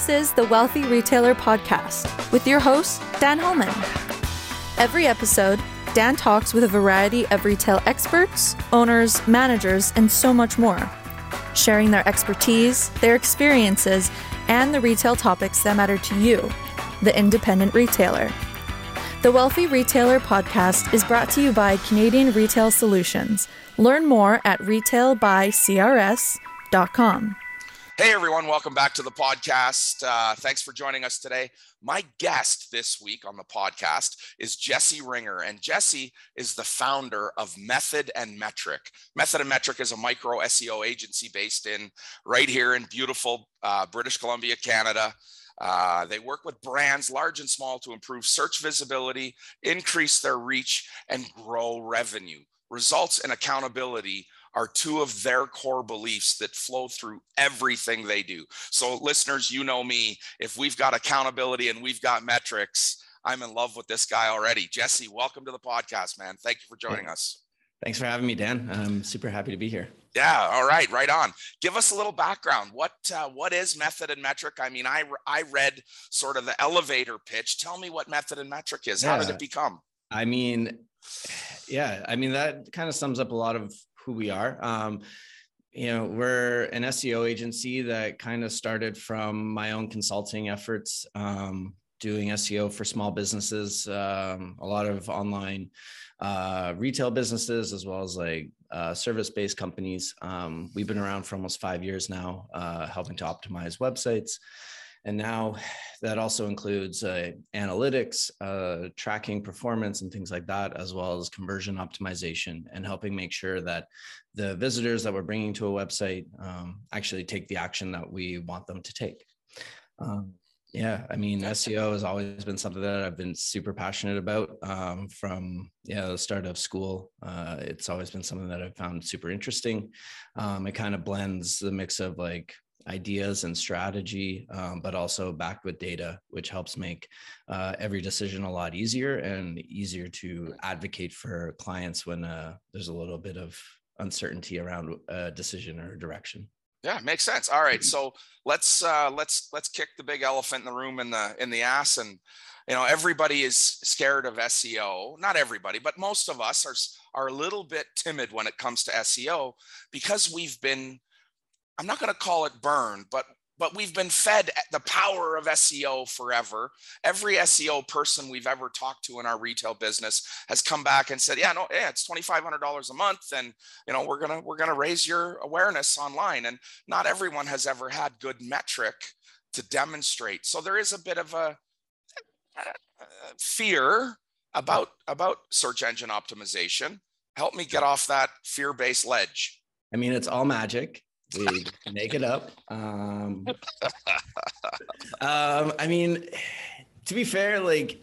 This is the Wealthy Retailer Podcast with your host, Dan Holman. Every episode, Dan talks with a variety of retail experts, owners, managers, and so much more, sharing their expertise, their experiences, and the retail topics that matter to you, the independent retailer. The Wealthy Retailer Podcast is brought to you by Canadian Retail Solutions. Learn more at retailbycrs.com. Hey everyone, welcome back to the podcast. Uh, thanks for joining us today. My guest this week on the podcast is Jesse Ringer, and Jesse is the founder of Method and Metric. Method and Metric is a micro SEO agency based in right here in beautiful uh, British Columbia, Canada. Uh, they work with brands large and small to improve search visibility, increase their reach, and grow revenue. Results and accountability are two of their core beliefs that flow through everything they do. So, listeners, you know me. If we've got accountability and we've got metrics, I'm in love with this guy already. Jesse, welcome to the podcast, man. Thank you for joining us. Thanks for having me, Dan. I'm super happy to be here. Yeah. All right. Right on. Give us a little background. What uh, what is method and metric? I mean, I I read sort of the elevator pitch. Tell me what method and metric is. Yeah. How did it become? I mean, yeah. I mean that kind of sums up a lot of who we are. Um, you know, we're an SEO agency that kind of started from my own consulting efforts, um, doing SEO for small businesses, um, a lot of online uh, retail businesses, as well as like uh, service based companies. Um, we've been around for almost five years now, uh, helping to optimize websites. And now that also includes uh, analytics, uh, tracking performance, and things like that, as well as conversion optimization and helping make sure that the visitors that we're bringing to a website um, actually take the action that we want them to take. Um, yeah, I mean, SEO has always been something that I've been super passionate about um, from yeah the start of school. Uh, it's always been something that I've found super interesting. Um, it kind of blends the mix of like ideas and strategy, um, but also backed with data, which helps make uh, every decision a lot easier and easier to advocate for clients when uh, there's a little bit of uncertainty around a decision or direction. Yeah, makes sense. All right, so let's uh, let's let's kick the big elephant in the room in the in the ass, and you know everybody is scared of SEO. Not everybody, but most of us are are a little bit timid when it comes to SEO because we've been I'm not going to call it burned, but but we've been fed the power of SEO forever. Every SEO person we've ever talked to in our retail business has come back and said, "Yeah, no, yeah, it's twenty five hundred dollars a month, and you know we're gonna we're gonna raise your awareness online." And not everyone has ever had good metric to demonstrate. So there is a bit of a uh, fear about about search engine optimization. Help me get off that fear based ledge. I mean, it's all magic we make it up. Um, um, I mean, to be fair, like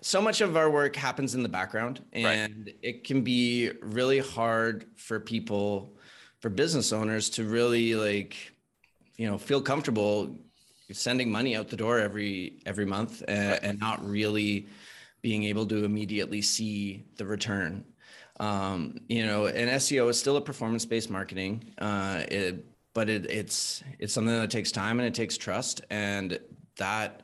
so much of our work happens in the background, and right. it can be really hard for people, for business owners, to really like, you know, feel comfortable sending money out the door every every month and, right. and not really being able to immediately see the return um, you know, and SEO is still a performance-based marketing, uh, it, but it, it's it's something that takes time and it takes trust, and that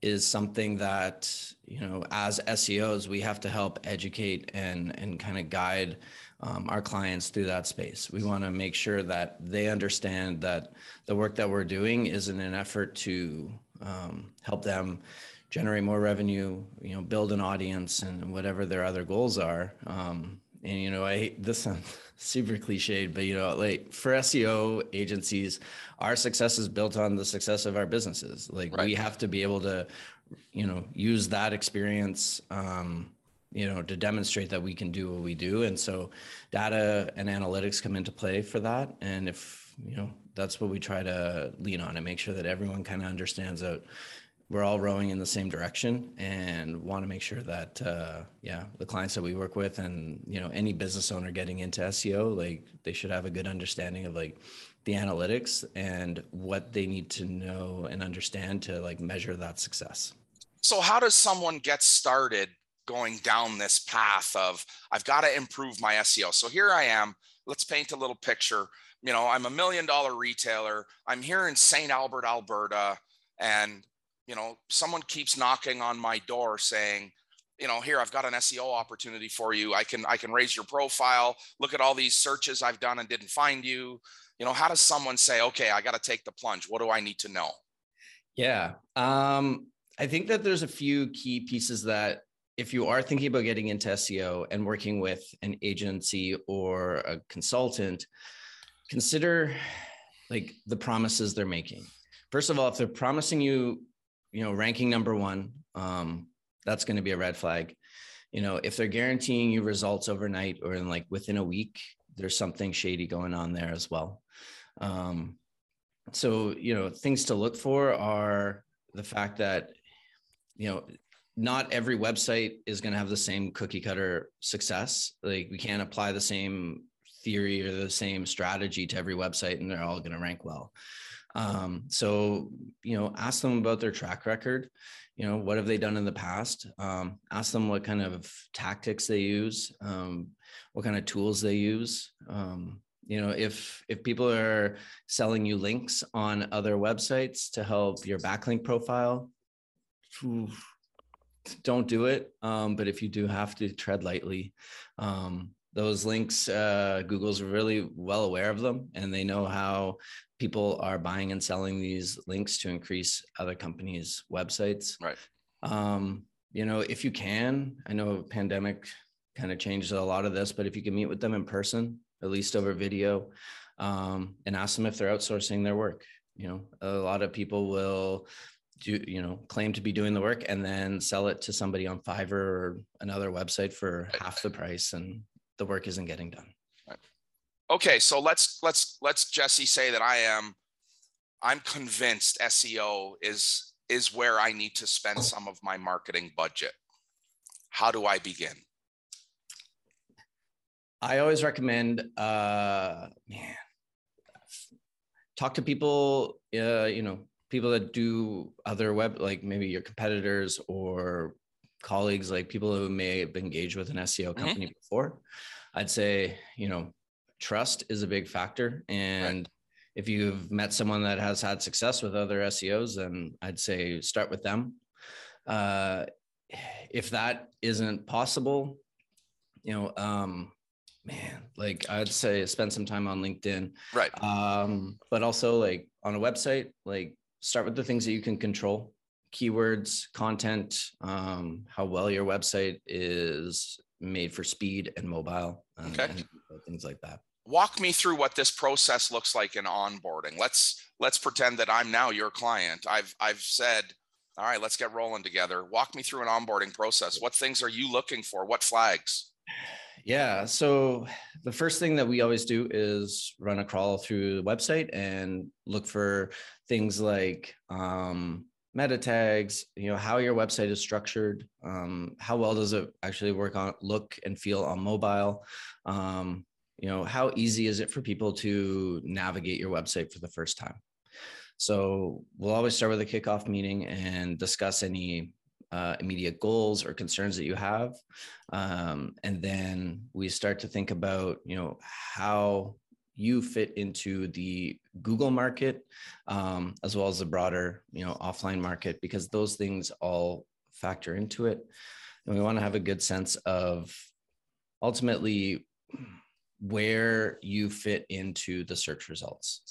is something that you know, as SEOs, we have to help educate and and kind of guide um, our clients through that space. We want to make sure that they understand that the work that we're doing is in an effort to um, help them generate more revenue, you know, build an audience, and whatever their other goals are. Um, and you know i hate this sounds super cliched but you know like for seo agencies our success is built on the success of our businesses. Like right. we have to be able to you know use that experience um you know to demonstrate that we can do what we do. And so data and analytics come into play for that. And if you know that's what we try to lean on and make sure that everyone kind of understands that we're all rowing in the same direction and want to make sure that uh, yeah the clients that we work with and you know any business owner getting into seo like they should have a good understanding of like the analytics and what they need to know and understand to like measure that success. So how does someone get started going down this path of i've got to improve my seo so here i am let's paint a little picture. You know i'm a million dollar retailer. I'm here in st albert alberta and you know someone keeps knocking on my door saying you know here i've got an seo opportunity for you. I can i can raise your profile. Look at all these searches i've done and didn't find you. You know how does someone say okay i got to take the plunge. What do i need to know? Yeah. Um i think that there's a few key pieces that if you are thinking about getting into seo and working with an agency or a consultant consider like the promises they're making. First of all if they're promising you you know ranking number one um that's going to be a red flag. You know, if they're guaranteeing you results overnight or in like within a week, there's something shady going on there as well. Um, so, you know, things to look for are the fact that, you know, not every website is going to have the same cookie cutter success. Like we can't apply the same theory or the same strategy to every website and they're all going to rank well. Um, so, you know, ask them about their track record you know what have they done in the past? Um, ask them what kind of tactics they use um, what kind of tools they use. Um, you know if if people are selling you links on other websites to help your backlink profile don't do it. Um, but if you do have to tread lightly. Um, those links uh, google's really well aware of them and they know how people are buying and selling these links to increase other companies' websites. Right. Um, you know, if you can, I know pandemic kind of changed a lot of this, but if you can meet with them in person, at least over video, um, and ask them if they're outsourcing their work. You know, a lot of people will do, you know, claim to be doing the work and then sell it to somebody on Fiverr or another website for half the price, and the work isn't getting done. Okay so let's let's let's jesse say that i am i'm convinced seo is is where i need to spend some of my marketing budget. How do i begin? I always recommend uh man talk to people uh you know people that do other web like maybe your competitors or colleagues like people who may have engaged with an seo mm-hmm. company mm-hmm. before i'd say you know trust is a big factor. And right. if you've met someone that has had success with other SEOs, then I'd say start with them. Uh, if that isn't possible, you know, um, man, like I'd say spend some time on LinkedIn. Right. Um, but also like on a website, like start with the things that you can control keywords, content, um, how well your website is made for speed and mobile, um, okay. and things like that. Walk me through what this process looks like in onboarding. Let's let's pretend that i'm now your client. I've i've said all right let's get rolling together. Walk me through an onboarding process. What things are you looking for? What flags? Yeah so the first thing that we always do is run a crawl through the website and look for things like um, meta tags you know how your website is structured um, how well does it actually work on look and feel on mobile? Um, you know how easy is it for people to navigate your website for the first time? So we'll always start with a kickoff meeting and discuss any uh, immediate goals or concerns that you have. Um, and then we start to think about you know how you fit into the google market um, as well as the broader you know offline market because those things all factor into it and we want to have a good sense of ultimately where you fit into the search results.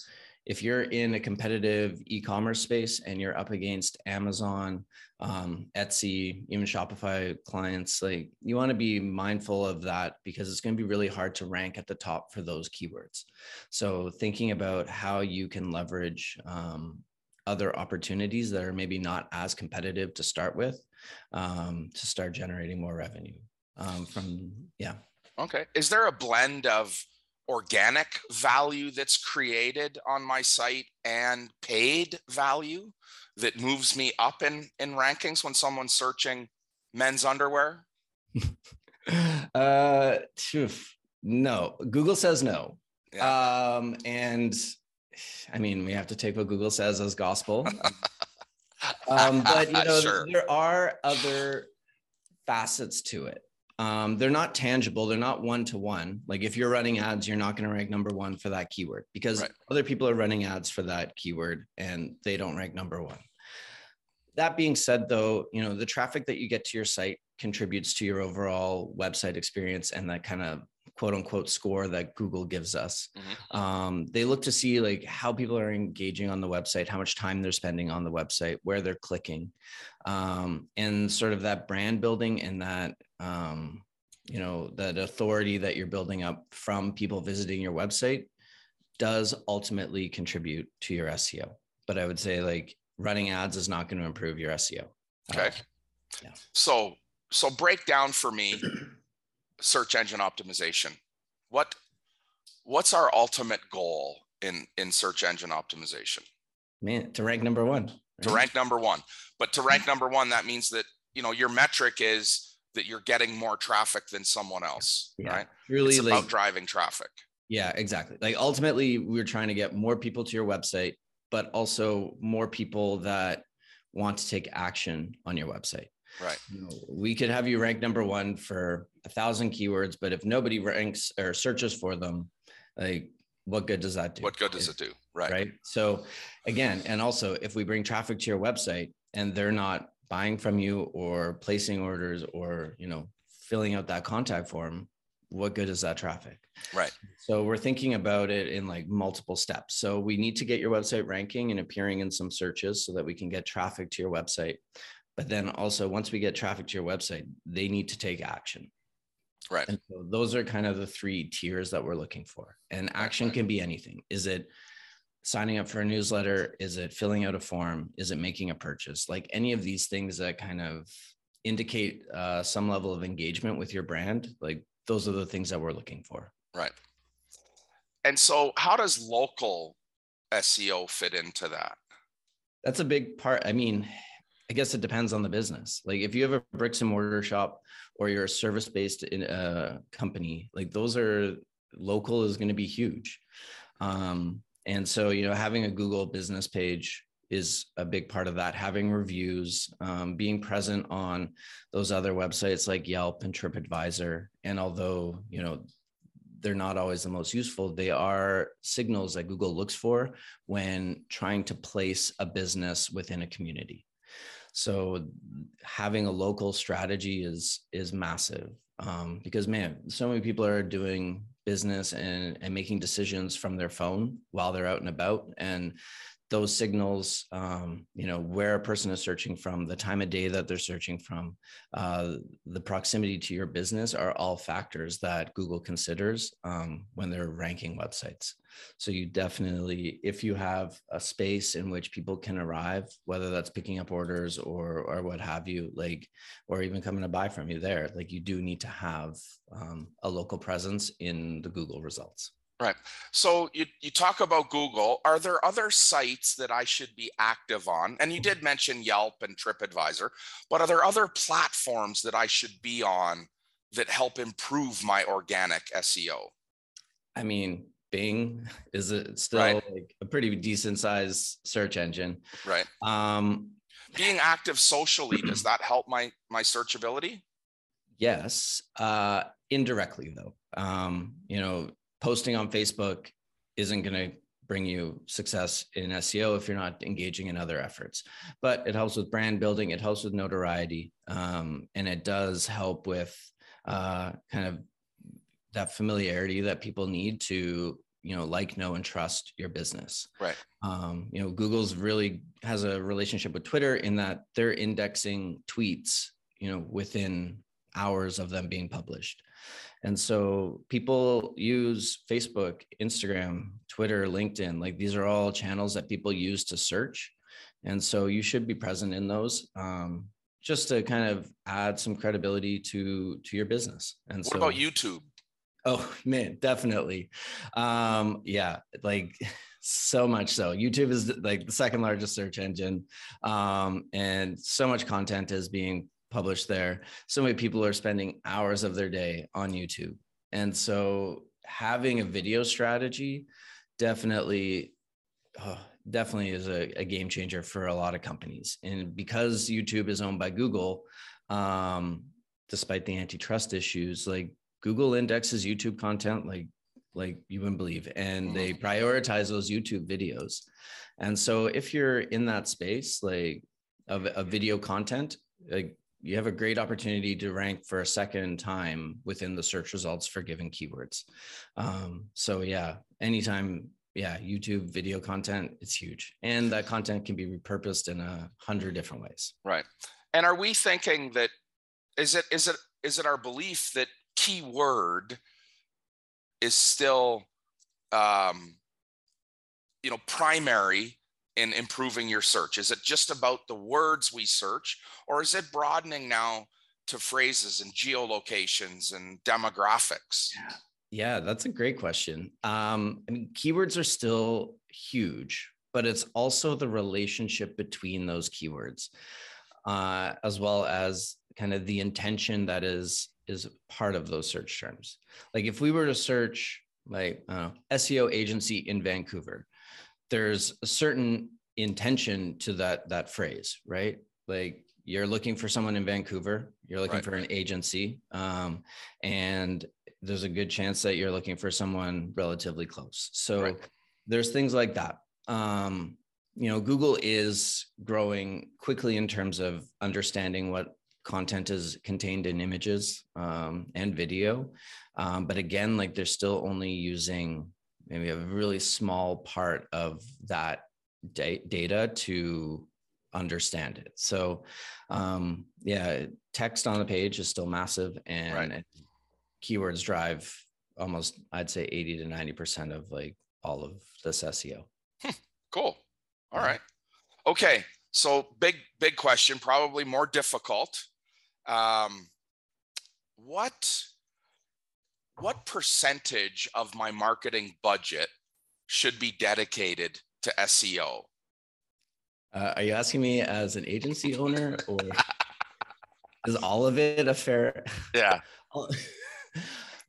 If you're in a competitive e-commerce space and you're up against Amazon, um, Etsy, even Shopify clients, like you want to be mindful of that because it's going to be really hard to rank at the top for those keywords. So thinking about how you can leverage um, other opportunities that are maybe not as competitive to start with um, to start generating more revenue um, from yeah Okay. Is there a blend of organic value that's created on my site and paid value that moves me up in in rankings when someone's searching men's underwear? uh, no. Google says no. Yeah. Um, and I mean, we have to take what Google says as gospel. um, but you know, sure. there are other facets to it um, they're not tangible they're not one to one like if you're running ads you're not going to rank number one for that keyword because right. other people are running ads for that keyword and they don't rank number one that being said though you know the traffic that you get to your site contributes to your overall website experience and that kind of quote unquote score that google gives us mm-hmm. um, they look to see like how people are engaging on the website how much time they're spending on the website where they're clicking um, and sort of that brand building and that um, you know that authority that you're building up from people visiting your website does ultimately contribute to your seo but i would say like running ads is not going to improve your SEO. Okay. yeah. So so break down for me search engine optimization. What what's our ultimate goal in in search engine optimization? Man, to rank number 1. Right? To rank number 1. But to rank number 1 that means that, you know, your metric is that you're getting more traffic than someone else, yeah. right? Really it's about driving traffic. Yeah, exactly. Like ultimately we're trying to get more people to your website but also more people that want to take action on your website. Right. You know, we could have you rank number one for a thousand keywords, but if nobody ranks or searches for them, like what good does that do? What good does it, it do? Right. Right. So again, and also if we bring traffic to your website and they're not buying from you or placing orders or, you know, filling out that contact form, what good is that traffic? Right. So we're thinking about it in like multiple steps. So we need to get your website ranking and appearing in some searches so that we can get traffic to your website. But then also once we get traffic to your website, they need to take action. Right. And so those are kind of the three tiers that we're looking for. And action right. can be anything. Is it signing up for a newsletter? Is it filling out a form? Is it making a purchase? Like any of these things that kind of indicate uh, some level of engagement with your brand, like those are the things that we're looking for. Right. And so, how does local SEO fit into that? That's a big part. I mean, I guess it depends on the business. Like if you have a bricks and mortar shop or you're a service based in a uh, company, like those are local is going to be huge. Um, and so, you know, having a Google business page is a big part of that. Having reviews, um, being present on those other websites like Yelp and TripAdvisor. And although, you know, they're not always the most useful, they are signals that Google looks for when trying to place a business within a community. So having a local strategy is is massive um, because man, so many people are doing business and, and making decisions from their phone while they're out and about. And those signals, um, you know, where a person is searching from, the time of day that they're searching from, uh, the proximity to your business are all factors that Google considers um, when they're ranking websites. So you definitely, if you have a space in which people can arrive, whether that's picking up orders or or what have you, like, or even coming to buy from you there, like you do need to have um, a local presence in the Google results. Right. So you, you talk about Google. Are there other sites that I should be active on? And you did mention Yelp and TripAdvisor, but are there other platforms that I should be on that help improve my organic SEO? I mean, Bing is a, still right. like a pretty decent sized search engine. Right. Um, Being active socially, does that help my my searchability? Yes, uh, indirectly though. Um, you know, posting on Facebook isn't going to bring you success in SEO if you're not engaging in other efforts. But it helps with brand building, it helps with notoriety, um, and it does help with uh, kind of that familiarity that people need to you know like know and trust your business. Right. Um, you know google's really has a relationship with twitter in that they're indexing tweets you know within hours of them being published and so people use Facebook, Instagram, Twitter, LinkedIn. Like these are all channels that people use to search. And so you should be present in those um, just to kind of add some credibility to to your business. And what so, about YouTube? Oh man, definitely. Um, yeah, like so much so. YouTube is like the second largest search engine, um, and so much content is being published there. So many people are spending hours of their day on YouTube. And so having a video strategy definitely oh, definitely is a, a, game changer for a lot of companies. And because YouTube is owned by Google, um, despite the antitrust issues, like Google indexes YouTube content like like you wouldn't believe, and they mm-hmm. prioritize those YouTube videos. And so if you're in that space, like of, of video content, like you have a great opportunity to rank for a second time within the search results for given keywords. Um, so yeah, anytime, yeah, YouTube video content, it's huge. And that content can be repurposed in a hundred different ways. Right. And are we thinking that is it is it is it our belief that keyword is still um, you know primary in improving your search? Is it just about the words we search, or is it broadening now to phrases and geolocations and demographics? Yeah, that's a great question. Um, I mean, keywords are still huge, but it's also the relationship between those keywords, uh, as well as kind of the intention that is is part of those search terms. Like if we were to search like know, SEO agency in Vancouver, there's a certain intention to that that phrase, right? Like you're looking for someone in Vancouver, you're looking right. for an agency, um, and there's a good chance that you're looking for someone relatively close. So right. there's things like that. Um, you know, Google is growing quickly in terms of understanding what content is contained in images um, and video. Um, but again, like they're still only using maybe a really small part of that da- data to understand it. So, um, yeah, text on the page is still massive, and right. keywords drive almost, I'd say, eighty to ninety percent of like all of this SEO. cool. All right. Okay. So big, big question, probably more difficult. Um, what what percentage of my marketing budget should be dedicated to SEO? Uh, are you asking me as an agency owner or is all of it a fair? Yeah.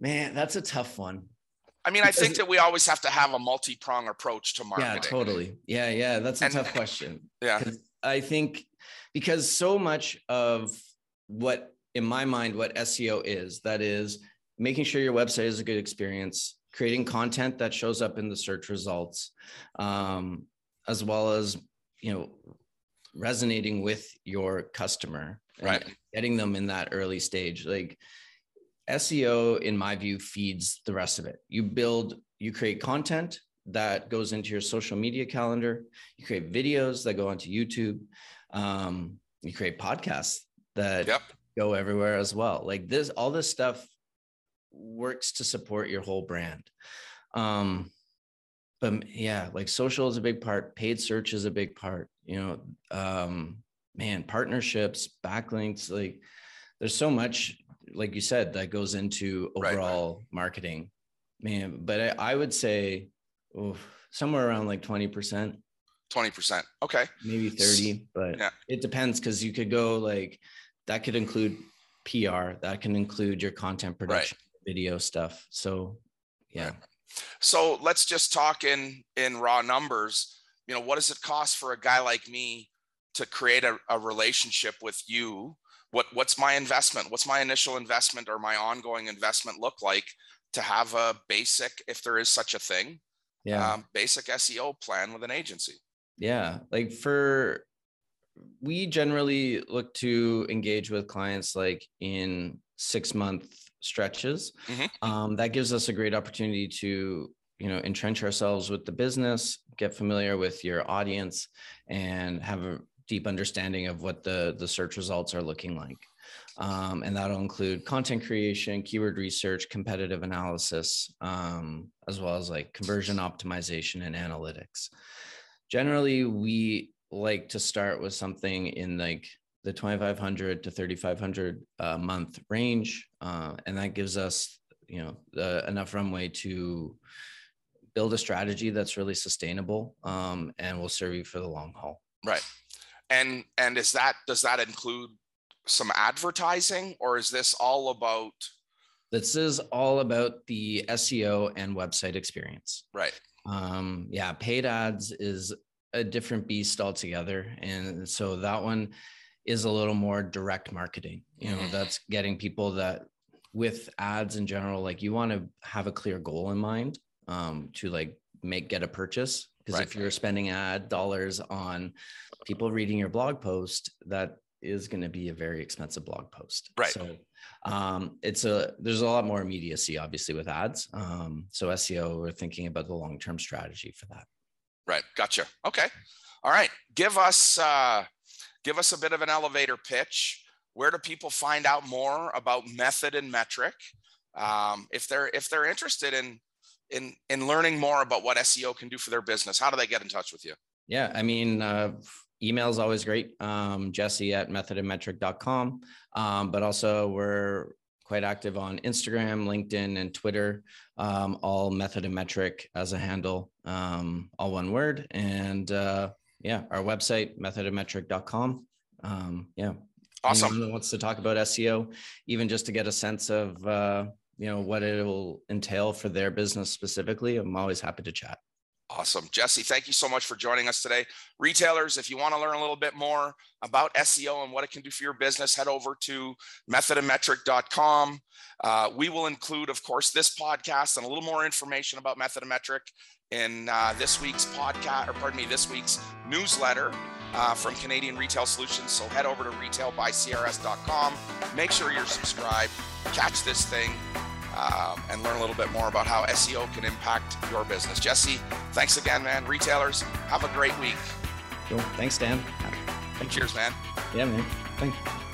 Man, that's a tough one. I mean, I think that we always have to have a multi-prong approach to marketing. Yeah, totally. Yeah, yeah, that's a and, tough question. Yeah. I think because so much of what in my mind what SEO is, that is making sure your website is a good experience, creating content that shows up in the search results, um, as well as you know resonating with your customer, right? Getting them in that early stage, like SEO, in my view, feeds the rest of it. You build, you create content that goes into your social media calendar. You create videos that go onto YouTube. Um, you create podcasts that yep. go everywhere as well. Like this, all this stuff works to support your whole brand. Um, but yeah, like social is a big part. Paid search is a big part. You know, um, man, partnerships, backlinks, like there's so much, like you said, that goes into overall right. marketing. Man, but I, I would say oh, somewhere around like 20%. 20%. Okay. Maybe 30, but yeah. it depends because you could go like that could include PR, that can include your content production, video stuff. So yeah. So let's just talk in in raw numbers. You know, what does it cost for a guy like me to create a, a relationship with you? What what's my investment? What's my initial investment or my ongoing investment look like to have a basic, if there is such a thing, yeah, um, basic SEO plan with an agency? Yeah, like for we generally look to engage with clients like in six month stretches. Mm-hmm. Um, that gives us a great opportunity to you know entrench ourselves with the business, get familiar with your audience, and have a deep understanding of what the the search results are looking like. Um, and that'll include content creation, keyword research, competitive analysis, um, as well as like conversion optimization and analytics. Generally, we like to start with something in like the 2500 to 3500 a uh, month range uh, and that gives us you know enough runway to build a strategy that's really sustainable um, and will serve you for the long haul. Right. And and is that does that include some advertising or is this all about this is all about the seo and website experience. Right. Um, yeah paid ads is a different beast altogether and so that one is a little more direct marketing. You know, that's getting people that with ads in general, like you want to have a clear goal in mind um, to like make get a purchase Because right. if you're spending ad dollars on people reading your blog post, that is going to be a very expensive blog post. Right. So um, it's a there's a lot more immediacy, obviously, with ads. Um, so SEO, we're thinking about the long term strategy for that. Right. Gotcha. Okay. All right. Give us uh, give us a bit of an elevator pitch. Where do people find out more about method and metric? Um, if they're if they're interested in in in learning more about what SEO can do for their business, how do they get in touch with you? Yeah, I mean, uh, email is always great. Um, Jesse at methodandmetric.com. Um, but also we're quite active on Instagram, LinkedIn, and Twitter. Um, all method and metric as a handle, um, all one word. And uh, yeah, our website, methodandmetric.com. Um, yeah. Awesome. Anyone wants to talk about SEO, even just to get a sense of uh, you know what it will entail for their business specifically, I'm always happy to chat. Awesome. Jesse, thank you so much for joining us today. Retailers, if you want to learn a little bit more about SEO and what it can do for your business, head over to methodandmetric.com. Uh, we will include, of course, this podcast and a little more information about Method and Metric in uh, this week's podcast, or pardon me, this week's newsletter uh, from Canadian Retail Solutions. So head over to retailbycrs.com. Make sure you're subscribed. Catch this thing um, and learn a little bit more about how SEO can impact your business. Jesse, thanks again, man. Retailers, have a great week. Cool. Thanks, Dan. Cheers, man. Yeah, man. Thank you.